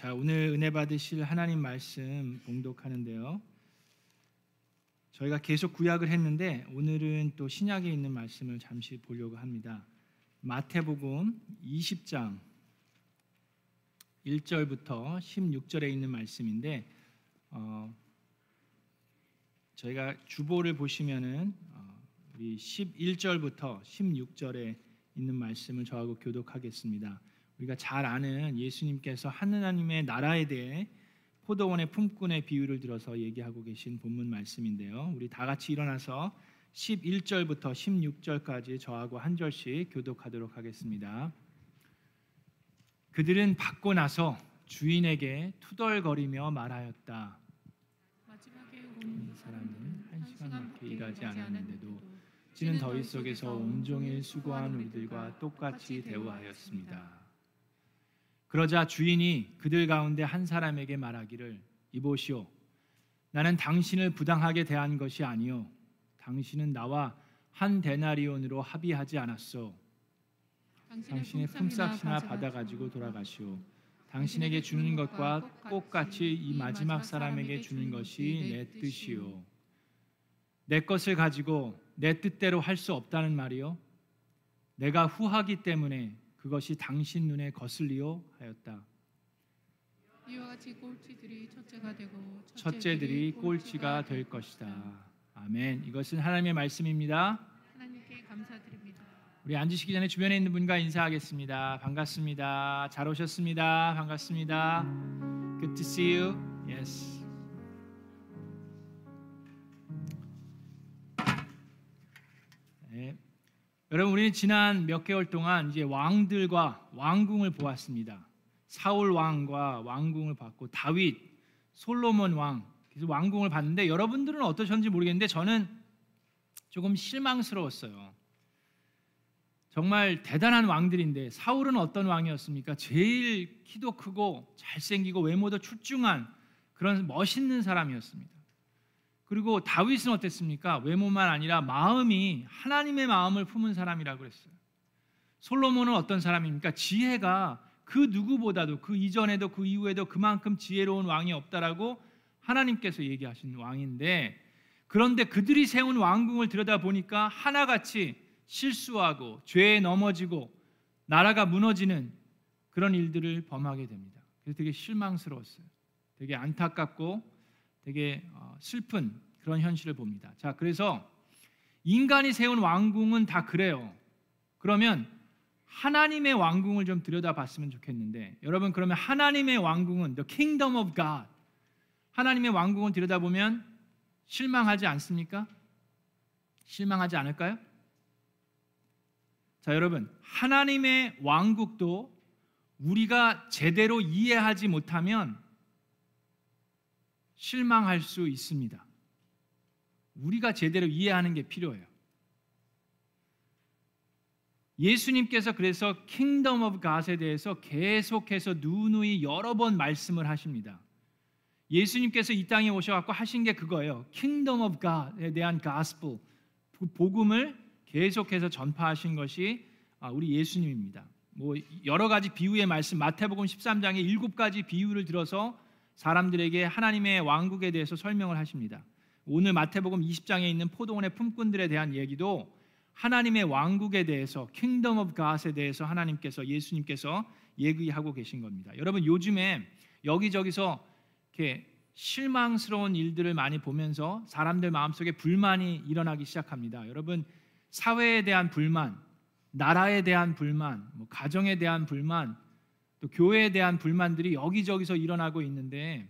자, 오늘 은혜 받으실 하나님 말씀 봉독하는데요. 저희가 계속 구약을 했는데 오늘은 또 신약에 있는 말씀을 잠시 보려고 합니다. 마태복음 20장 1절부터 16절에 있는 말씀인데 어, 저희가 주보를 보시면은 어, 우리 11절부터 16절에 있는 말씀을 저하고 교독하겠습니다. 우리가 잘 아는 예수님께서 하느님의 나라에 대해 포도원의 품꾼의 비유를 들어서 얘기하고 계신 본문 말씀인데요. 우리 다 같이 일어나서 11절부터 16절까지 저하고 한 절씩 교독하도록 하겠습니다. 그들은 받고 나서 주인에게 투덜거리며 말하였다. 마지막에 온 사람은 한 시간 밖에 일하지 않았는데도 찌는 더위 속에서 온종일 수고한 우리들과 똑같이 대우하였습니다. 그러자 주인이 그들 가운데 한 사람에게 말하기를 이보시오. 나는 당신을 부당하게 대한 것이 아니요. 당신은 나와 한 데나리온으로 합의하지 않았소. 당신의 품삯이나 받아 가지고 돌아가시오. 당신에게 주는 것과 똑같이 이 마지막 사람에게 주는 것이 내 뜻이요 내 것을 가지고 내 뜻대로 할 수 없다는 말이요 내가 후하기 때문에 그것이 당신 눈에 거슬리요 하였다. 이와 같이 꼴찌들이 첫째가 되고 첫째들이 꼴찌가 될 것이다. 아멘. 이것은 하나님의 말씀입니다. 하나님께 감사드립니다. 우리 앉으시기 전에 주변에 있는 분과 인사하겠습니다. 반갑습니다. 잘 오셨습니다. 반갑습니다. Good to see you. Yes. 여러분 우리는 지난 몇 개월 동안 이제 왕들과 왕궁을 보았습니다. 사울 왕과 왕궁을 봤고 다윗, 솔로몬 왕 그래서 왕궁을 봤는데 여러분들은 어떠셨는지 모르겠는데 저는 조금 실망스러웠어요. 정말 대단한 왕들인데 사울은 어떤 왕이었습니까? 제일 키도 크고 잘생기고 외모도 출중한 그런 멋있는 사람이었습니다. 그리고 다윗은 어땠습니까? 외모만 아니라 마음이 하나님의 마음을 품은 사람이라고 그랬어요. 솔로몬은 어떤 사람입니까? 지혜가 그 누구보다도 그 이전에도 그 이후에도 그만큼 지혜로운 왕이 없다라고 하나님께서 얘기하신 왕인데 그런데 그들이 세운 왕궁을 들여다 보니까 하나같이 실수하고 죄에 넘어지고 나라가 무너지는 그런 일들을 범하게 됩니다. 그래서 되게 실망스러웠어요. 되게 안타깝고 되게 어, 슬픈 그런 현실을 봅니다. 자, 그래서 인간이 세운 왕궁은 다 그래요. 그러면 하나님의 왕궁을 좀 들여다봤으면 좋겠는데 여러분 그러면 하나님의 왕궁은 the kingdom of God 하나님의 왕궁을 들여다보면 실망하지 않습니까? 실망하지 않을까요? 자, 여러분 하나님의 왕국도 우리가 제대로 이해하지 못하면 실망할 수 있습니다. 우리가 제대로 이해하는 게 필요해요. 예수님께서 그래서 kingdom of God에 대해서 계속해서 누누이 여러 번 말씀을 하십니다. 예수님께서 이 땅에 오셔 갖고 하신 게 그거예요. kingdom of God에 대한 가스펠 그 복음을 계속해서 전파하신 것이 아, 우리 예수님입니다. 뭐 여러 가지 비유의 말씀 마태복음 13장에 일곱 가지 비유를 들어서 사람들에게 하나님의 왕국에 대해서 설명을 하십니다. 오늘 마태복음 20장에 있는 포도원의 품꾼들에 대한 얘기도 하나님의 왕국에 대해서 kingdom of God에 대해서 하나님께서 예수님께서 얘기하고 계신 겁니다. 여러분 요즘에 여기저기서 이렇게 실망스러운 일들을 많이 보면서 사람들 마음속에 불만이 일어나기 시작합니다. 여러분 사회에 대한 불만, 나라에 대한 불만, 뭐 가정에 대한 불만, 또 교회에 대한 불만들이 여기저기서 일어나고 있는데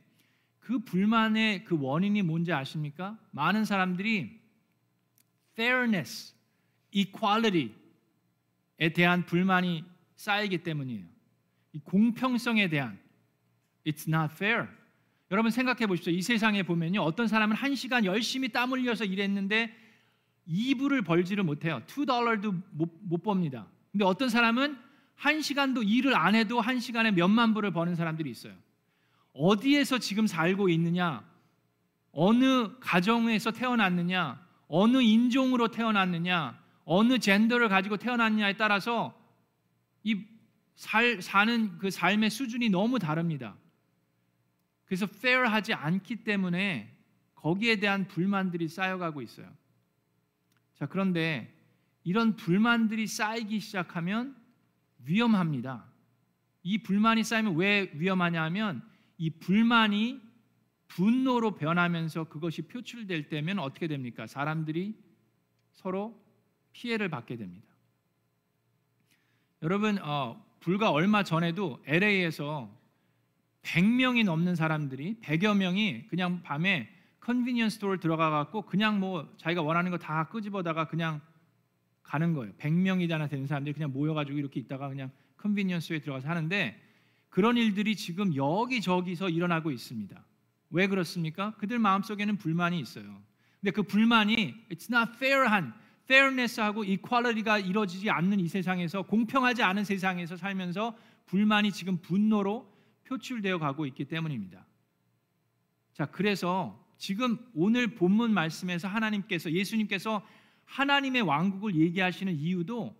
그 불만의 그 원인이 뭔지 아십니까? 많은 사람들이 fairness, equality에 대한 불만이 쌓이기 때문이에요. 이 공평성에 대한 it's not fair. 여러분 생각해 보십시오. 이 세상에 보면요. 어떤 사람은 한 시간 열심히 땀 흘려서 일했는데 2불을 벌지를 못해요. 2달러도 못, 못 법니다. 근데 어떤 사람은 한 시간도 일을 안 해도 한 시간에 몇만 불을 버는 사람들이 있어요. 어디에서 지금 살고 있느냐, 어느 가정에서 태어났느냐, 어느 인종으로 태어났느냐, 어느 젠더를 가지고 태어났느냐에 따라서 이 살, 사는 그 삶의 수준이 너무 다릅니다. 그래서 페어하지 않기 때문에 거기에 대한 불만들이 쌓여가고 있어요. 자, 그런데 이런 불만들이 쌓이기 시작하면 위험합니다. 이 불만이 쌓이면 왜 위험하냐 하면 이 불만이 분노로 변하면서 그것이 표출될 때면 어떻게 됩니까? 사람들이 서로 피해를 받게 됩니다. 여러분 어, 불과 얼마 전에도 LA에서 100명이 넘는 사람들이 100여 명이 그냥 밤에 convenience store를 들어가 갖고 그냥 뭐 자기가 원하는 거 다 끄집어다가 그냥 가는 거예요. 100명이나 되는 사람들이 그냥 모여 가지고 이렇게 있다가 그냥 convenience에 들어가서 하는데 그런 일들이 지금 여기저기서 일어나고 있습니다. 왜 그렇습니까? 그들 마음속에는 불만이 있어요. 근데 그 불만이 it's not fair한 fairness하고 equality가 이루어지지 않는 이 세상에서 공평하지 않은 세상에서 살면서 불만이 지금 분노로 표출되어 가고 있기 때문입니다. 자, 그래서 지금 오늘 본문 말씀에서 하나님께서 예수님께서 하나님의 왕국을 얘기하시는 이유도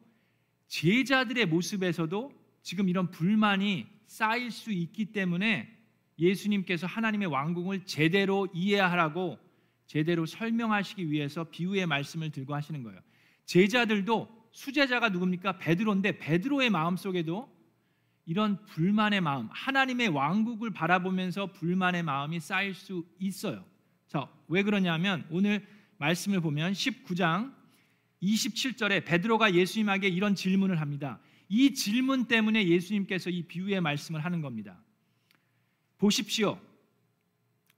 제자들의 모습에서도 지금 이런 불만이 쌓일 수 있기 때문에 예수님께서 하나님의 왕국을 제대로 이해하라고 제대로 설명하시기 위해서 비유의 말씀을 들고 하시는 거예요. 제자들도 수제자가 누굽니까? 베드로인데 베드로의 마음속에도 이런 불만의 마음, 하나님의 왕국을 바라보면서 불만의 마음이 쌓일 수 있어요. 자, 왜 그러냐면 오늘 말씀을 보면 19장 27절에 베드로가 예수님에게 이런 질문을 합니다. 이 질문 때문에 예수님께서 이 비유의 말씀을 하는 겁니다. 보십시오.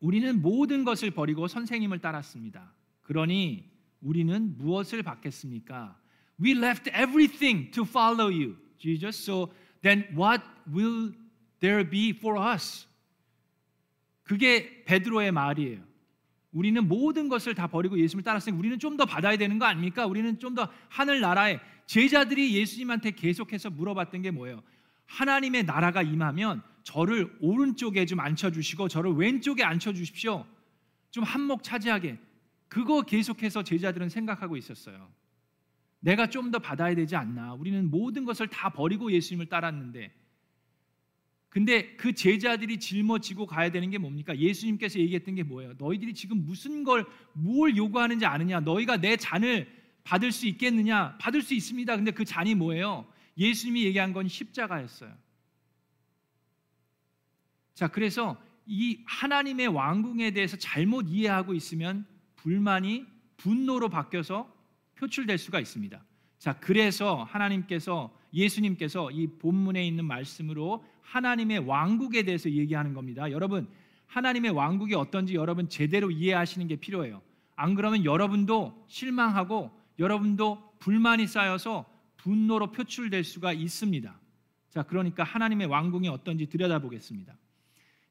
우리는 모든 것을 버리고 선생님을 따랐습니다. 그러니 우리는 무엇을 받겠습니까? We left everything to follow you, Jesus. So then what will there be for us? 그게 베드로의 말이에요. 우리는 모든 것을 다 버리고 예수님을 따랐으니 우리는 좀 더 받아야 되는 거 아닙니까? 우리는 좀 더 하늘 나라에 제자들이 예수님한테 계속해서 물어봤던 게 뭐예요? 하나님의 나라가 임하면 저를 오른쪽에 좀 앉혀 주시고 저를 왼쪽에 앉혀 주십시오. 좀 한몫 차지하게. 그거 계속해서 제자들은 생각하고 있었어요. 내가 좀 더 받아야 되지 않나? 우리는 모든 것을 다 버리고 예수님을 따랐는데 근데 그 제자들이 짊어지고 가야 되는 게 뭡니까? 예수님께서 얘기했던 게 뭐예요? 너희들이 지금 무슨 걸 뭘 요구하는지 아느냐? 너희가 내 잔을 받을 수 있겠느냐? 받을 수 있습니다. 근데 그 잔이 뭐예요? 예수님이 얘기한 건 십자가였어요. 자, 그래서 이 하나님의 왕궁에 대해서 잘못 이해하고 있으면 불만이 분노로 바뀌어서 표출될 수가 있습니다. 자, 그래서 하나님께서 예수님께서 이 본문에 있는 말씀으로 하나님의 왕국에 대해서 얘기하는 겁니다. 여러분, 하나님의 왕국이 어떤지 여러분 제대로 이해하시는 게 필요해요. 안 그러면 여러분도 실망하고 여러분도 불만이 쌓여서 분노로 표출될 수가 있습니다. 자, 그러니까 하나님의 왕궁이 어떤지 들여다보겠습니다.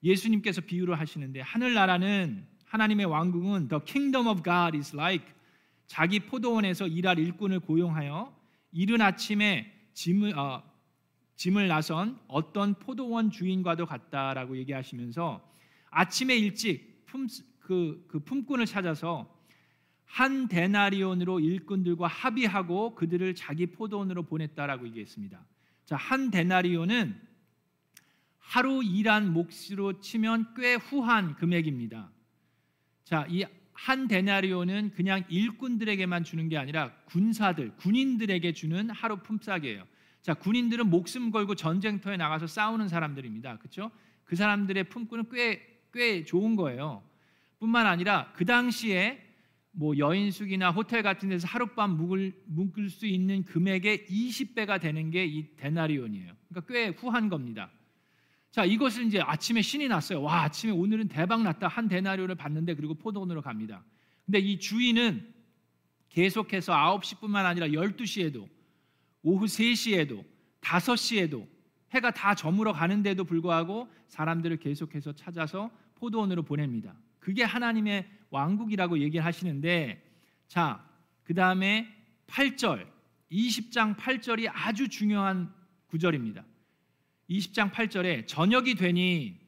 예수님께서 비유를 하시는데 하늘나라는 하나님의 왕궁은 the kingdom of God is like 자기 포도원에서 일할 일꾼을 고용하여 이른 아침에 짐을 어, 짐을 나선 어떤 포도원 주인과도 같다라고 얘기하시면서 아침에 일찍 품, 그, 그 품꾼을 찾아서 한 데나리온으로 일꾼들과 합의하고 그들을 자기 포도원으로 보냈다라고 얘기했습니다. 자, 한 데나리온은 하루 일한 몫으로 치면 꽤 후한 금액입니다. 자, 이 한 데나리온은 그냥 일꾼들에게만 주는 게 아니라 군사들, 군인들에게 주는 하루 품삯이에요. 자, 군인들은 목숨 걸고 전쟁터에 나가서 싸우는 사람들입니다. 그렇죠? 그 사람들의 품꾼은 꽤 꽤 좋은 거예요. 뿐만 아니라 그 당시에 뭐 여인숙이나 호텔 같은 데서 하룻밤 묵을 묵을 수 있는 금액의 20배가 되는 게 이 데나리온이에요. 그러니까 꽤 후한 겁니다. 자, 이것을 이제 아침에 신이 났어요. 와, 아침에 오늘은 대박 났다. 한 데나리온을 받는데 그리고 포도원으로 갑니다. 근데 이 주인은 계속해서 9시뿐만 아니라 12시에도 오후 3시에도 5시에도 해가 다 저물어 가는데도 불구하고 사람들을 계속해서 찾아서 포도원으로 보냅니다. 그게 하나님의 왕국이라고 얘기를 하시는데 자, 그다음에 8절 20장 8절이 아주 중요한 구절입니다. 20장 8절에 저녁이 되니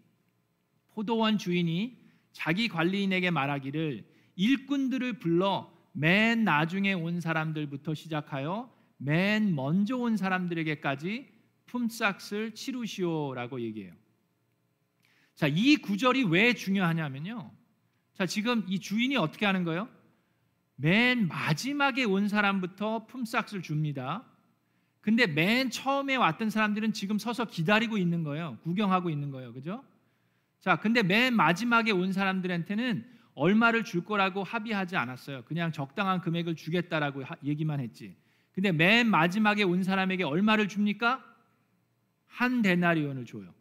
포도원 주인이 자기 관리인에게 말하기를 일꾼들을 불러 맨 나중에 온 사람들부터 시작하여 맨 먼저 온 사람들에게까지 품삯을 치루시오라고 얘기해요. 자, 이 구절이 왜 중요하냐면요. 자, 지금 이 주인이 어떻게 하는 거예요? 맨 마지막에 온 사람부터 품삯을 줍니다. 근데 맨 처음에 왔던 사람들은 지금 서서 기다리고 있는 거예요. 구경하고 있는 거예요. 그죠? 자, 근데 맨 마지막에 온 사람들한테는 얼마를 줄 거라고 합의하지 않았어요. 그냥 적당한 금액을 주겠다라고 하- 얘기만 했지. 근데 맨 마지막에 온 사람에게 얼마를 줍니까? 한 데나리온을 줘요.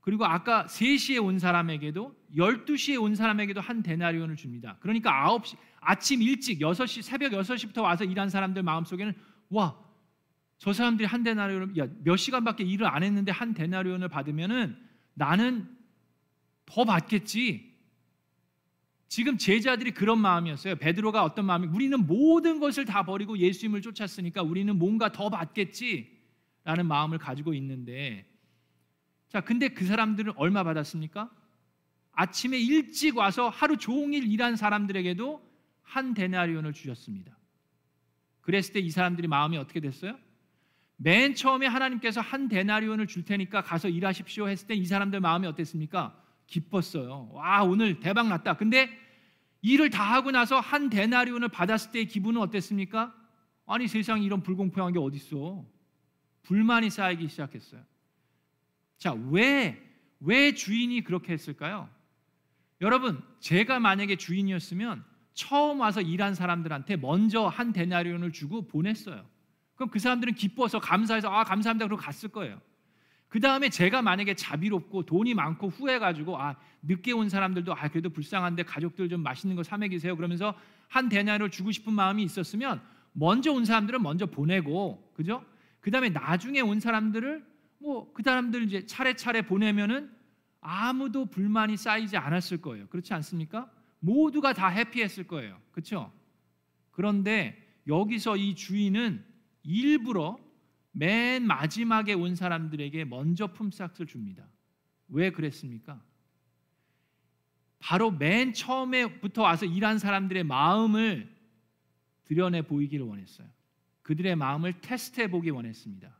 그리고 아까 3시에 온 사람에게도 12시에 온 사람에게도 한 데나리온을 줍니다. 그러니까 9시 아침 일찍 6시 새벽 6시부터 와서 일한 사람들 마음속에는 와, 저 사람들이 한 데나리온을 야, 몇 시간밖에 일을 안 했는데 한 데나리온을 받으면은 나는 더 받겠지. 지금 제자들이 그런 마음이었어요. 베드로가 어떤 마음이 우리는 모든 것을 다 버리고 예수님을 쫓았으니까 우리는 뭔가 더 받겠지라는 마음을 가지고 있는데 자, 근데 그 사람들은 얼마 받았습니까? 아침에 일찍 와서 하루 종일 일한 사람들에게도 한 데나리온을 주셨습니다. 그랬을 때 이 사람들이 마음이 어떻게 됐어요? 맨 처음에 하나님께서 한 데나리온을 줄 테니까 가서 일하십시오 했을 때 이 사람들 마음이 어땠습니까? 기뻤어요. 와, 오늘 대박 났다. 근데 일을 다 하고 나서 한 데나리온을 받았을 때의 기분은 어땠습니까? 아니 세상에 이런 불공평한 게 어디 있어? 불만이 쌓이기 시작했어요. 자, 왜, 왜 주인이 그렇게 했을까요? 여러분, 제가 만약에 주인이었으면 처음 와서 일한 사람들한테 먼저 한 데나리온을 주고 보냈어요. 그럼 그 사람들은 기뻐서 감사해서 아 감사합니다 그러고 갔을 거예요. 그 다음에 제가 만약에 자비롭고 돈이 많고 후해가지고 아 늦게 온 사람들도 아 그래도 불쌍한데 가족들 좀 맛있는 거 사 먹이세요 그러면서 한 데나리온을 주고 싶은 마음이 있었으면 먼저 온 사람들은 먼저 보내고 그죠? 그 다음에 나중에 온 사람들을 뭐 그 사람들 이제 차례차례 보내면은 아무도 불만이 쌓이지 않았을 거예요. 그렇지 않습니까? 모두가 다 해피했을 거예요. 그렇죠? 그런데 여기서 이 주인은 일부러 맨 마지막에 온 사람들에게 먼저 품삯을 줍니다. 왜 그랬습니까? 바로 맨 처음에부터 와서 일한 사람들의 마음을 드러내 보이기를 원했어요. 그들의 마음을 테스트해 보기 원했습니다.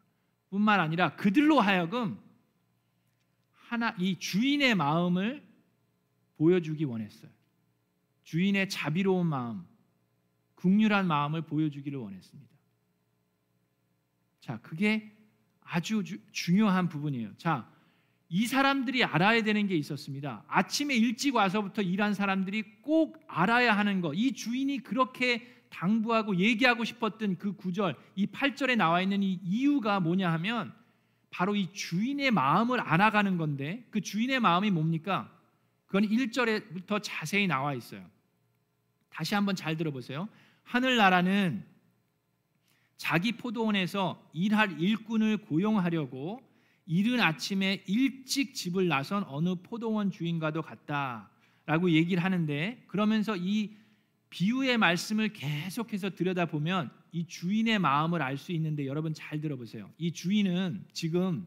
뿐만 아니라 그들로 하여금 하나 이 주인의 마음을 보여주기 원했어요. 주인의 자비로운 마음, 국률한 마음을 보여주기를 원했습니다. 자, 그게 아주 주, 중요한 부분이에요. 자, 이 사람들이 알아야 되는 게 있었습니다. 아침에 일찍 와서부터 일한 사람들이 꼭 알아야 하는 거. 이 주인이 그렇게 당부하고 얘기하고 싶었던 그 구절, 이 8절에 나와 있는 이 이유가 뭐냐 하면 바로 이 주인의 마음을 알아가는 건데 그 주인의 마음이 뭡니까? 그건 1절에부터 자세히 나와 있어요. 다시 한번 잘 들어보세요. 하늘나라는 자기 포도원에서 일할 일꾼을 고용하려고 이른 아침에 일찍 집을 나선 어느 포도원 주인과도 같다라고 얘기를 하는데 그러면서 이 비유의 말씀을 계속해서 들여다보면 이 주인의 마음을 알 수 있는데 여러분 잘 들어보세요. 이 주인은 지금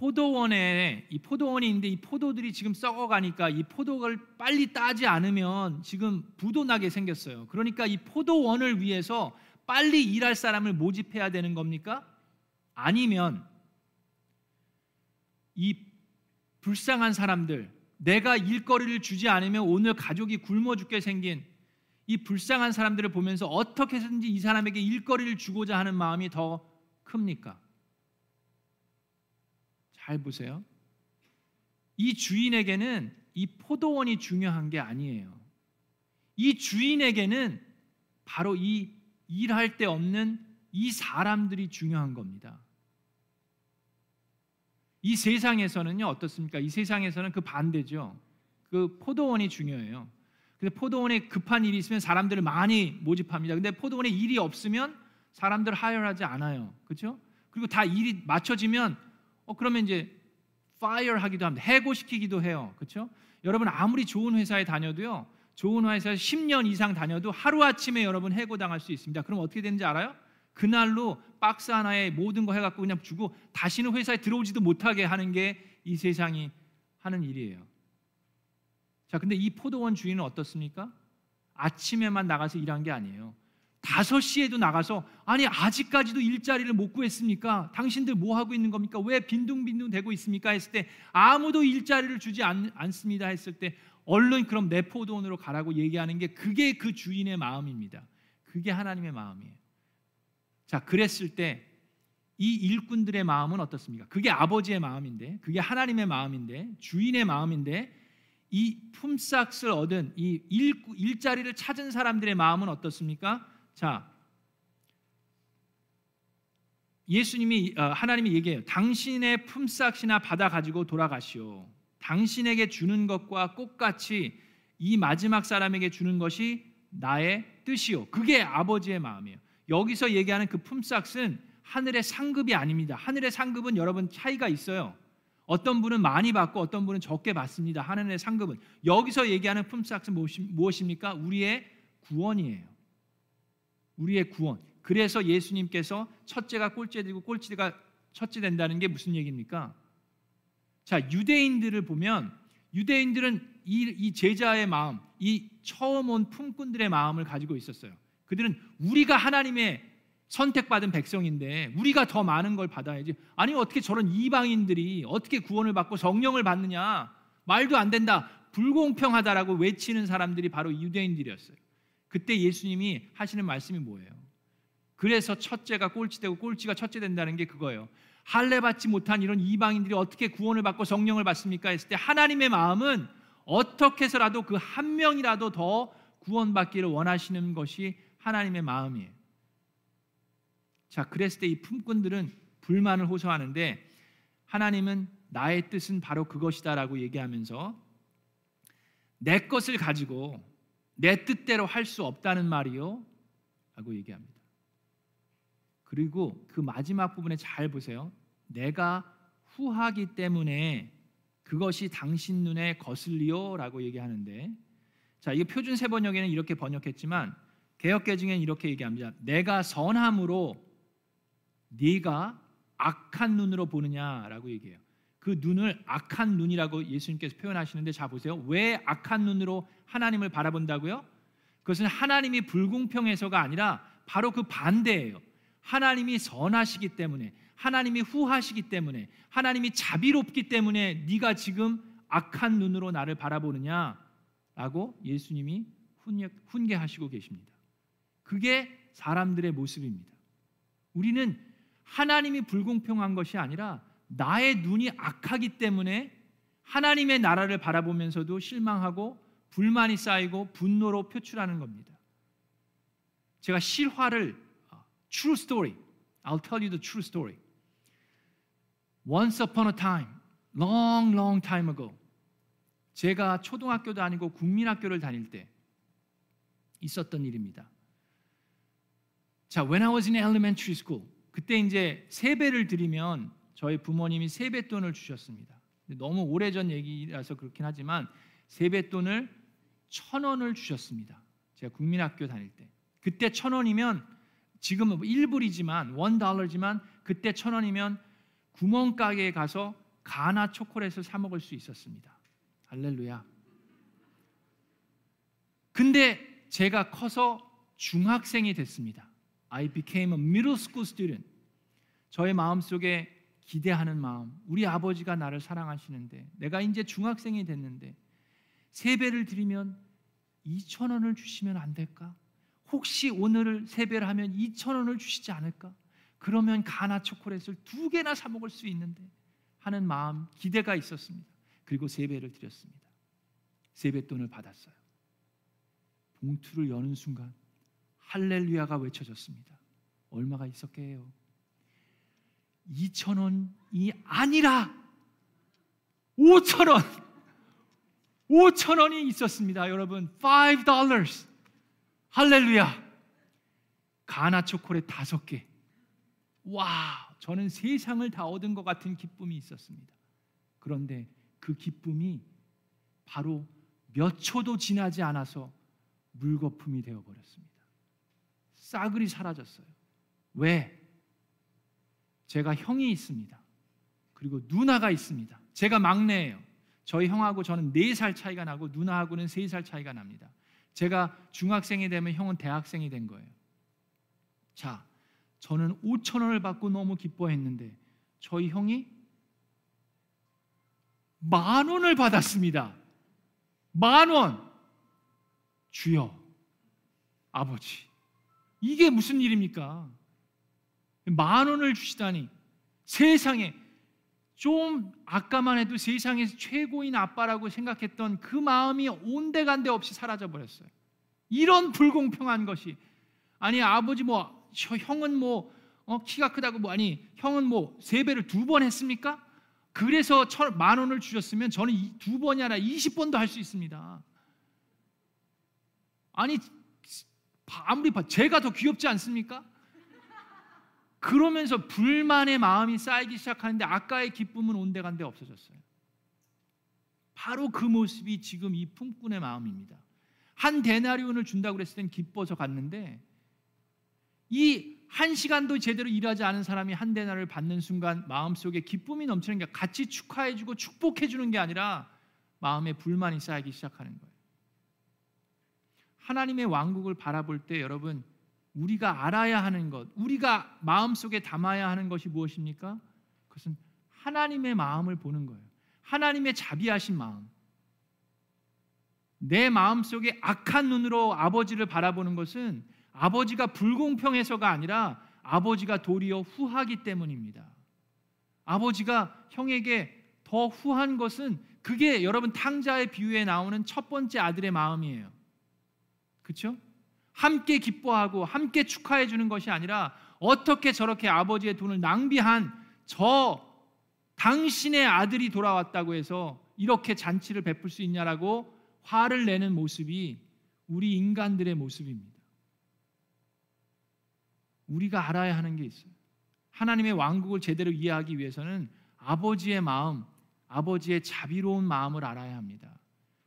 포도원에 이 포도원이 있는데 이 포도들이 지금 썩어가니까 이 포도를 빨리 따지 않으면 지금 부도 나게 생겼어요. 그러니까 이 포도원을 위해서 빨리 일할 사람을 모집해야 되는 겁니까? 아니면 이 불쌍한 사람들 내가 일거리를 주지 않으면 오늘 가족이 굶어 죽게 생긴 이 불쌍한 사람들을 보면서 어떻게 해서든지 이 사람에게 일거리를 주고자 하는 마음이 더 큽니까? 잘 보세요. 이 주인에게는 이 포도원이 중요한 게 아니에요. 이 주인에게는 바로 이 일할 때 없는 이 사람들이 중요한 겁니다. 이 세상에서는요 어떻습니까? 이 세상에서는 그 반대죠. 그 포도원이 중요해요. 근데 포도원에 급한 일이 있으면 사람들을 많이 모집합니다. 근데 포도원에 일이 없으면 사람들 하열하지 않아요. 그렇죠? 그리고 다 일이 맞춰지면 어 그러면 이제 fire 하기도 합니다. 해고시키기도 해요. 그렇죠? 여러분 아무리 좋은 회사에 다녀도요. 좋은 회사에 10년 이상 다녀도 하루아침에 여러분 해고당할 수 있습니다. 그럼 어떻게 되는지 알아요? 그날로 박스 하나에 모든 거 해갖고 그냥 주고 다시는 회사에 들어오지도 못하게 하는 게 이 세상이 하는 일이에요. 자, 근데 이 포도원 주인은 어떻습니까? 아침에만 나가서 일한 게 아니에요. 5시에도 나가서 아니 아직까지도 일자리를 못 구했습니까? 당신들 뭐 하고 있는 겁니까? 왜 빈둥빈둥 대고 있습니까? 했을 때 아무도 일자리를 주지 않, 않습니다 했을 때 얼른 그럼 내 포도원으로 가라고 얘기하는 게 그게 그 주인의 마음입니다. 그게 하나님의 마음이에요. 자, 그랬을 때 이 일꾼들의 마음은 어떻습니까? 그게 아버지의 마음인데, 그게 하나님의 마음인데, 주인의 마음인데, 이 품삯을 얻은 이 일, 일자리를 찾은 사람들의 마음은 어떻습니까? 자, 예수님이 어, 하나님이 얘기해요. 당신의 품삯이나 받아 가지고 돌아가시오. 당신에게 주는 것과 똑같이 이 마지막 사람에게 주는 것이 나의 뜻이요. 그게 아버지의 마음이에요. 여기서 얘기하는 그 품삯은 하늘의 상급이 아닙니다. 하늘의 상급은 여러분 차이가 있어요. 어떤 분은 많이 받고 어떤 분은 적게 받습니다. 하늘의 상급은 여기서 얘기하는 품삯은 무엇입니까? 우리의 구원이에요. 우리의 구원. 그래서 예수님께서 첫째가 꼴찌 되고 꼴찌가 첫째 된다는 게 무슨 얘기입니까? 자, 유대인들을 보면 유대인들은 이, 이 제자의 마음, 이 처음 온 품꾼들의 마음을 가지고 있었어요. 그들은 우리가 하나님의 선택받은 백성인데 우리가 더 많은 걸 받아야지. 아니 어떻게 저런 이방인들이 어떻게 구원을 받고 성령을 받느냐? 말도 안 된다. 불공평하다라고 외치는 사람들이 바로 유대인들이었어요. 그때 예수님이 하시는 말씀이 뭐예요? 그래서 첫째가 꼴찌되고 꼴찌가 첫째 된다는 게 그거예요. 할례 받지 못한 이런 이방인들이 어떻게 구원을 받고 성령을 받습니까? 했을 때 하나님의 마음은 어떻게 해서라도 그 한 명이라도 더 구원받기를 원하시는 것이 하나님의 마음이에요. 자, 그랬을 때 이 품꾼들은 불만을 호소하는데 하나님은 나의 뜻은 바로 그것이다라고 얘기하면서 내 것을 가지고 내 뜻대로 할 수 없다는 말이요. 라고 얘기합니다. 그리고 그 마지막 부분에 잘 보세요. 내가 후하기 때문에 그것이 당신 눈에 거슬리요라고 얘기하는데 자, 이 표준 세 번역에는 이렇게 번역했지만 개혁 개정에는 이렇게 얘기합니다. 내가 선함으로 네가 악한 눈으로 보느냐라고 얘기해요. 그 눈을 악한 눈이라고 예수님께서 표현하시는데 자 보세요. 왜 악한 눈으로 하나님을 바라본다고요? 그것은 하나님이 불공평해서가 아니라 바로 그 반대예요. 하나님이 선하시기 때문에 하나님이 후하시기 때문에 하나님이 자비롭기 때문에 네가 지금 악한 눈으로 나를 바라보느냐라고 예수님이 훈계 하시고 계십니다. 그게 사람들의 모습입니다. 우리는 하나님이 불공평한 것이 아니라 나의 눈이 악하기 때문에 하나님의 나라를 바라보면서도 실망하고 불만이 쌓이고 분노로 표출하는 겁니다. 제가 실화를 어, true story. I'll tell you the true story. Once upon a time, long, long time ago, 제가 초등학교도 아니고 국민학교를 다닐 때 있었던 일입니다. 자, when I was in elementary school, 그때 이제 세배를 드리면 저희 부모님이 세뱃돈을 주셨습니다. 너무 오래전 얘기라서 그렇긴 하지만 세뱃돈을 천 원을 주셨습니다. 제가 국민학교 다닐 때. 그때 천 원이면 지금은 1불이지만 뭐원 달러지만 그때 천 원이면 구멍가게에 가서 가나 초콜릿을 사 먹을 수 있었습니다. 할렐루야. 근데 제가 커서 중학생이 됐습니다. I became a middle school student. 저의 마음속에 기대하는 마음. 우리 아버지가 나를 사랑하시는데 내가 이제 중학생이 됐는데 세배를 드리면 2천 원을 주시면 안 될까? 혹시 오늘을 세배를 하면 2천 원을 주시지 않을까? 그러면 가나 초콜릿을 두 개나 사 먹을 수 있는데 하는 마음 기대가 있었습니다. 그리고 세배를 드렸습니다. 세뱃돈을 받았어요. 봉투를 여는 순간 할렐루야가 외쳐졌습니다. 얼마가 있었게요? 2천 원이 아니라 5천 원. 5천 원이 있었습니다. 여러분, 5 dollars. 할렐루야. 가나 초콜릿 다섯 개. 와, 저는 세상을 다 얻은 것 같은 기쁨이 있었습니다. 그런데 그 기쁨이 바로 몇 초도 지나지 않아서 물거품이 되어 버렸습니다. 싸그리 사라졌어요. 왜? 제가 형이 있습니다. 그리고 누나가 있습니다. 제가 막내예요. 저희 형하고 저는 4살 차이가 나고 누나하고는 3살 차이가 납니다. 제가 중학생이 되면 형은 대학생이 된 거예요. 자, 저는 5천 원을 받고 너무 기뻐했는데 저희 형이 만 원을 받았습니다. 만 원. 주여, 아버지, 이게 무슨 일입니까? 만 원을 주시다니 세상에 좀 아까만 해도 세상에서 최고인 아빠라고 생각했던 그 마음이 온데간데 없이 사라져 버렸어요. 이런 불공평한 것이 아니 아버지 뭐 형은 뭐 어, 키가 크다고 뭐 아니 형은 뭐 세 배를 두 번 했습니까? 그래서 만 원을 주셨으면 저는 두 번이 아니라 20번도 할 수 있습니다. 아니 아무리 봐 제가 더 귀엽지 않습니까? 그러면서 불만의 마음이 쌓이기 시작하는데 아까의 기쁨은 온데간데 없어졌어요. 바로 그 모습이 지금 이 품꾼의 마음입니다. 한 데나리온을 준다고 그랬을 땐 기뻐서 갔는데 이 한 시간도 제대로 일하지 않은 사람이 한 데나를 받는 순간 마음속에 기쁨이 넘치는 게 같이 축하해 주고 축복해 주는 게 아니라 마음에 불만이 쌓이기 시작하는 거예요. 하나님의 왕국을 바라볼 때 여러분 우리가 알아야 하는 것, 우리가 마음속에 담아야 하는 것이 무엇입니까? 그것은 하나님의 마음을 보는 거예요. 하나님의 자비하신 마음. 내 마음속에 악한 눈으로 아버지를 바라보는 것은 아버지가 불공평해서가 아니라 아버지가 도리어 후하기 때문입니다. 아버지가 형에게 더 후한 것은 그게 여러분 탕자의 비유에 나오는 첫 번째 아들의 마음이에요. 그렇죠? 함께 기뻐하고 함께 축하해 주는 것이 아니라 어떻게 저렇게 아버지의 돈을 낭비한 저 당신의 아들이 돌아왔다고 해서 이렇게 잔치를 베풀 수 있냐라고 화를 내는 모습이 우리 인간들의 모습입니다. 우리가 알아야 하는 게 있어요. 하나님의 왕국을 제대로 이해하기 위해서는 아버지의 마음, 아버지의 자비로운 마음을 알아야 합니다.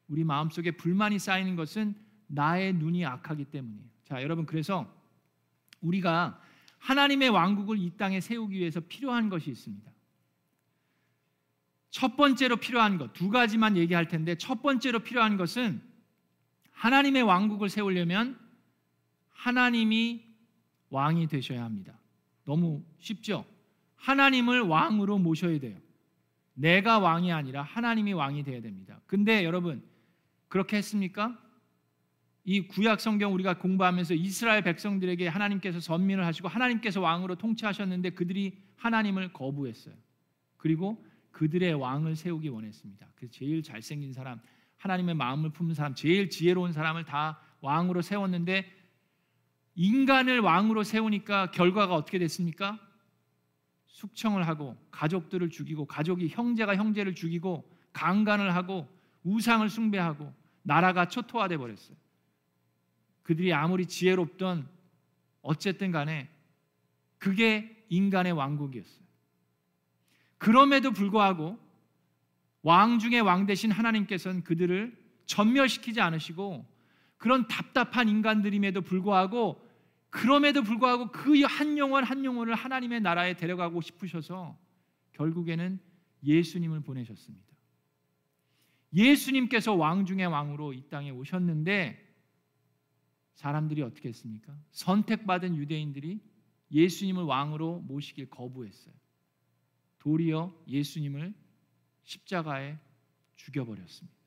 우리 마음속에 불만이 쌓이는 것은 나의 눈이 악하기 때문이에요. 자, 여러분 그래서 우리가 하나님의 왕국을 이 땅에 세우기 위해서 필요한 것이 있습니다. 첫 번째로 필요한 것 두 가지만 얘기할 텐데 첫 번째로 필요한 것은 하나님의 왕국을 세우려면 하나님이 왕이 되셔야 합니다. 너무 쉽죠? 하나님을 왕으로 모셔야 돼요. 내가 왕이 아니라 하나님이 왕이 되어야 됩니다. 근데 여러분 그렇게 했습니까? 이 구약 성경 우리가 공부하면서 이스라엘 백성들에게 하나님께서 선민을 하시고 하나님께서 왕으로 통치하셨는데 그들이 하나님을 거부했어요. 그리고 그들의 왕을 세우기 원했습니다. 그래서 제일 잘생긴 사람, 하나님의 마음을 품는 사람, 제일 지혜로운 사람을 다 왕으로 세웠는데 인간을 왕으로 세우니까 결과가 어떻게 됐습니까? 숙청을 하고 가족들을 죽이고 가족이 형제가 형제를 죽이고 강간을 하고 우상을 숭배하고 나라가 초토화돼 버렸어요. 그들이 아무리 지혜롭던 어쨌든 간에 그게 인간의 왕국이었어요. 그럼에도 불구하고 왕 중에 왕 대신 하나님께서는 그들을 전멸시키지 않으시고 그런 답답한 인간들임에도 불구하고 그럼에도 불구하고 그 한 영혼 한 영혼을 하나님의 나라에 데려가고 싶으셔서 결국에는 예수님을 보내셨습니다. 예수님께서 왕 중의 왕으로 이 땅에 오셨는데 사람들이 어떻게 했습니까? 선택받은 유대인들이 예수님을 왕으로 모시길 거부했어요. 도리어 예수님을 십자가에 죽여버렸습니다.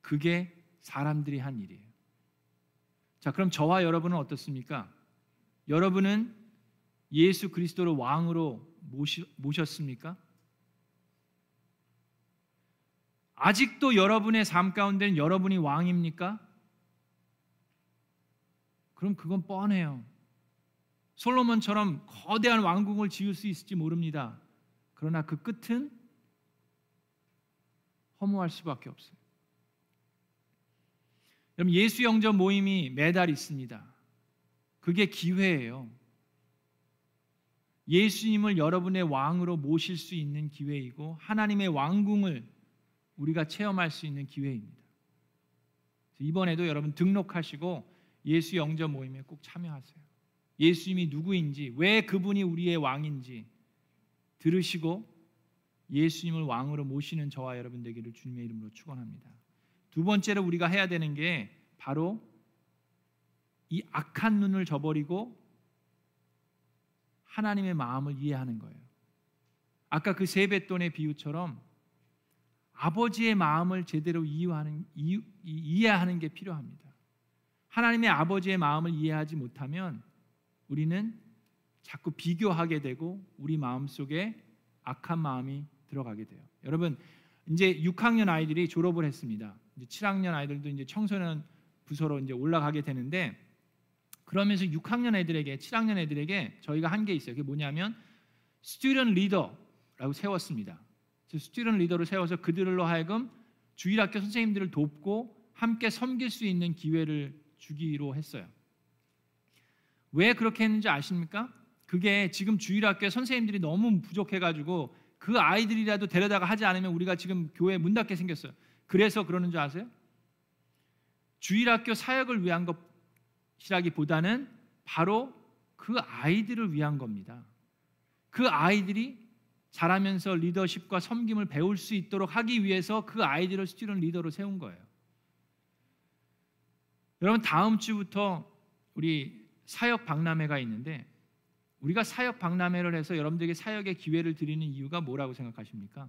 그게 사람들이 한 일이에요. 자, 그럼 저와 여러분은 어떻습니까? 여러분은 예수 그리스도를 왕으로 모시, 모셨습니까? 아직도 여러분의 삶 가운데는 여러분이 왕입니까? 그럼 그건 뻔해요. 솔로몬처럼 거대한 왕궁을 지을 수 있을지 모릅니다. 그러나 그 끝은 허무할 수밖에 없어요. 여러분 예수 영접 모임이 매달 있습니다. 그게 기회예요. 예수님을 여러분의 왕으로 모실 수 있는 기회이고 하나님의 왕궁을 우리가 체험할 수 있는 기회입니다. 이번에도 여러분 등록하시고 예수 영접 모임에 꼭 참여하세요. 예수님이 누구인지, 왜 그분이 우리의 왕인지 들으시고 예수님을 왕으로 모시는 저와 여러분 되기를 주님의 이름으로 축원합니다. 두 번째로 우리가 해야 되는 게 바로 이 악한 눈을 저버리고 하나님의 마음을 이해하는 거예요. 아까 그 세뱃돈의 비유처럼 아버지의 마음을 제대로 이해하는, 이해하는 게 필요합니다. 하나님의 아버지의 마음을 이해하지 못하면 우리는 자꾸 비교하게 되고 우리 마음 속에 악한 마음이 들어가게 돼요. 여러분 이제 6학년 아이들이 졸업을 했습니다. 이제 7학년 아이들도 이제 청소년 부서로 이제 올라가게 되는데 그러면서 6학년 애들에게 7학년 애들에게 저희가 한 게 있어요. 그게 뭐냐면 스튜던 리더라고 세웠습니다. 스튜던 리더를 세워서 그들로 하여금 주일학교 선생님들을 돕고 함께 섬길 수 있는 기회를 주기로 했어요. 왜 그렇게 했는지 아십니까? 그게 지금 주일학교 선생님들이 너무 부족해가지고 그 아이들이라도 데려다가 하지 않으면 우리가 지금 교회 문 닫게 생겼어요. 그래서 그러는 줄 아세요? 주일학교 사역을 위한 것이라기보다는 바로 그 아이들을 위한 겁니다. 그 아이들이 자라면서 리더십과 섬김을 배울 수 있도록 하기 위해서 그 아이들을 스튜던 리더로 세운 거예요. 여러분 다음 주부터 우리 사역 박람회가 있는데 우리가 사역 박람회를 해서 여러분들에게 사역의 기회를 드리는 이유가 뭐라고 생각하십니까?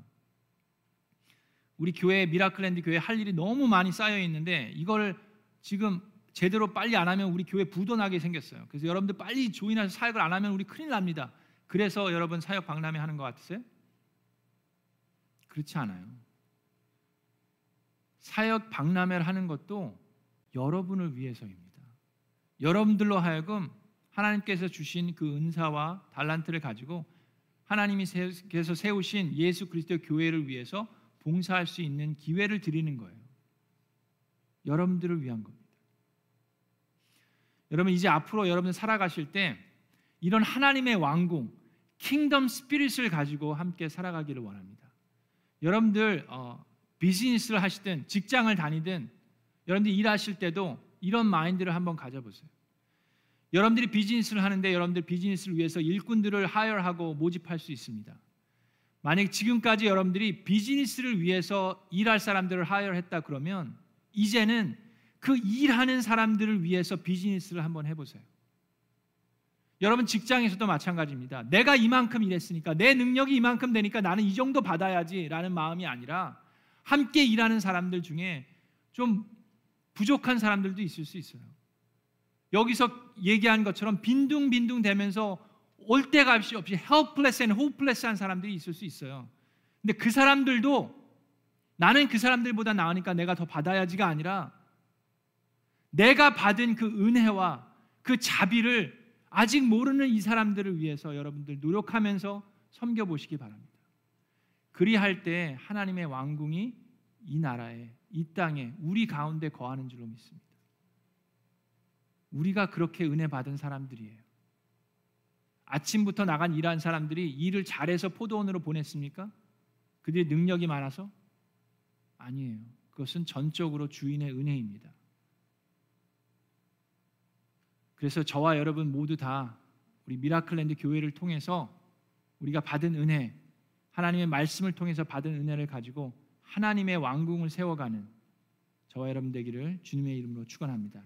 우리 교회 미라클랜드 교회 할 일이 너무 많이 쌓여 있는데 이걸 지금 제대로 빨리 안 하면 우리 교회 부도나게 생겼어요. 그래서 여러분들 빨리 조인해서 사역을 안 하면 우리 큰일 납니다. 그래서 여러분 사역 박람회 하는 것 같으세요? 그렇지 않아요. 사역 박람회를 하는 것도 여러분을 위해서입니다. 여러분들로 하여금 하나님께서 주신 그 은사와 달란트를 가지고 하나님께서 세우신 예수 그리스도 교회를 위해서 봉사할 수 있는 기회를 드리는 거예요. 여러분들을 위한 겁니다. 여러분 이제 앞으로 여러분 살아가실 때 이런 하나님의 왕궁, 킹덤 스피릿을 가지고 함께 살아가기를 원합니다. 여러분들 어, 비즈니스를 하시든 직장을 다니든 여러분들 일하실 때도 이런 마인드를 한번 가져보세요. 여러분들이 비즈니스를 하는데 여러분들 비즈니스를 위해서 일꾼들을 하여하고 모집할 수 있습니다. 만약 지금까지 여러분들이 비즈니스를 위해서 일할 사람들을 하여했다 그러면 이제는 그 일하는 사람들을 위해서 비즈니스를 한번 해보세요. 여러분 직장에서도 마찬가지입니다. 내가 이만큼 일했으니까 내 능력이 이만큼 되니까 나는 이 정도 받아야지라는 마음이 아니라 함께 일하는 사람들 중에 좀 부족한 사람들도 있을 수 있어요. 여기서 얘기한 것처럼 빈둥빈둥 되면서 올 데가 없이 없이 helpless and hopeless한 사람들이 있을 수 있어요. 근데 그 사람들도 나는 그 사람들보다 나으니까 내가 더 받아야지가 아니라 내가 받은 그 은혜와 그 자비를 아직 모르는 이 사람들을 위해서 여러분들 노력하면서 섬겨 보시기 바랍니다. 그리할 때 하나님의 왕궁이 이 나라에 이 땅에 우리 가운데 거하는 줄로 믿습니다. 우리가 그렇게 은혜 받은 사람들이에요. 아침부터 나간 일한 사람들이 일을 잘해서 포도원으로 보냈습니까? 그들이 능력이 많아서? 아니에요. 그것은 전적으로 주인의 은혜입니다. 그래서 저와 여러분 모두 다 우리 미라클랜드 교회를 통해서 우리가 받은 은혜, 하나님의 말씀을 통해서 받은 은혜를 가지고 하나님의 왕궁을 세워가는 저와 여러분 되기를 주님의 이름으로 축원합니다.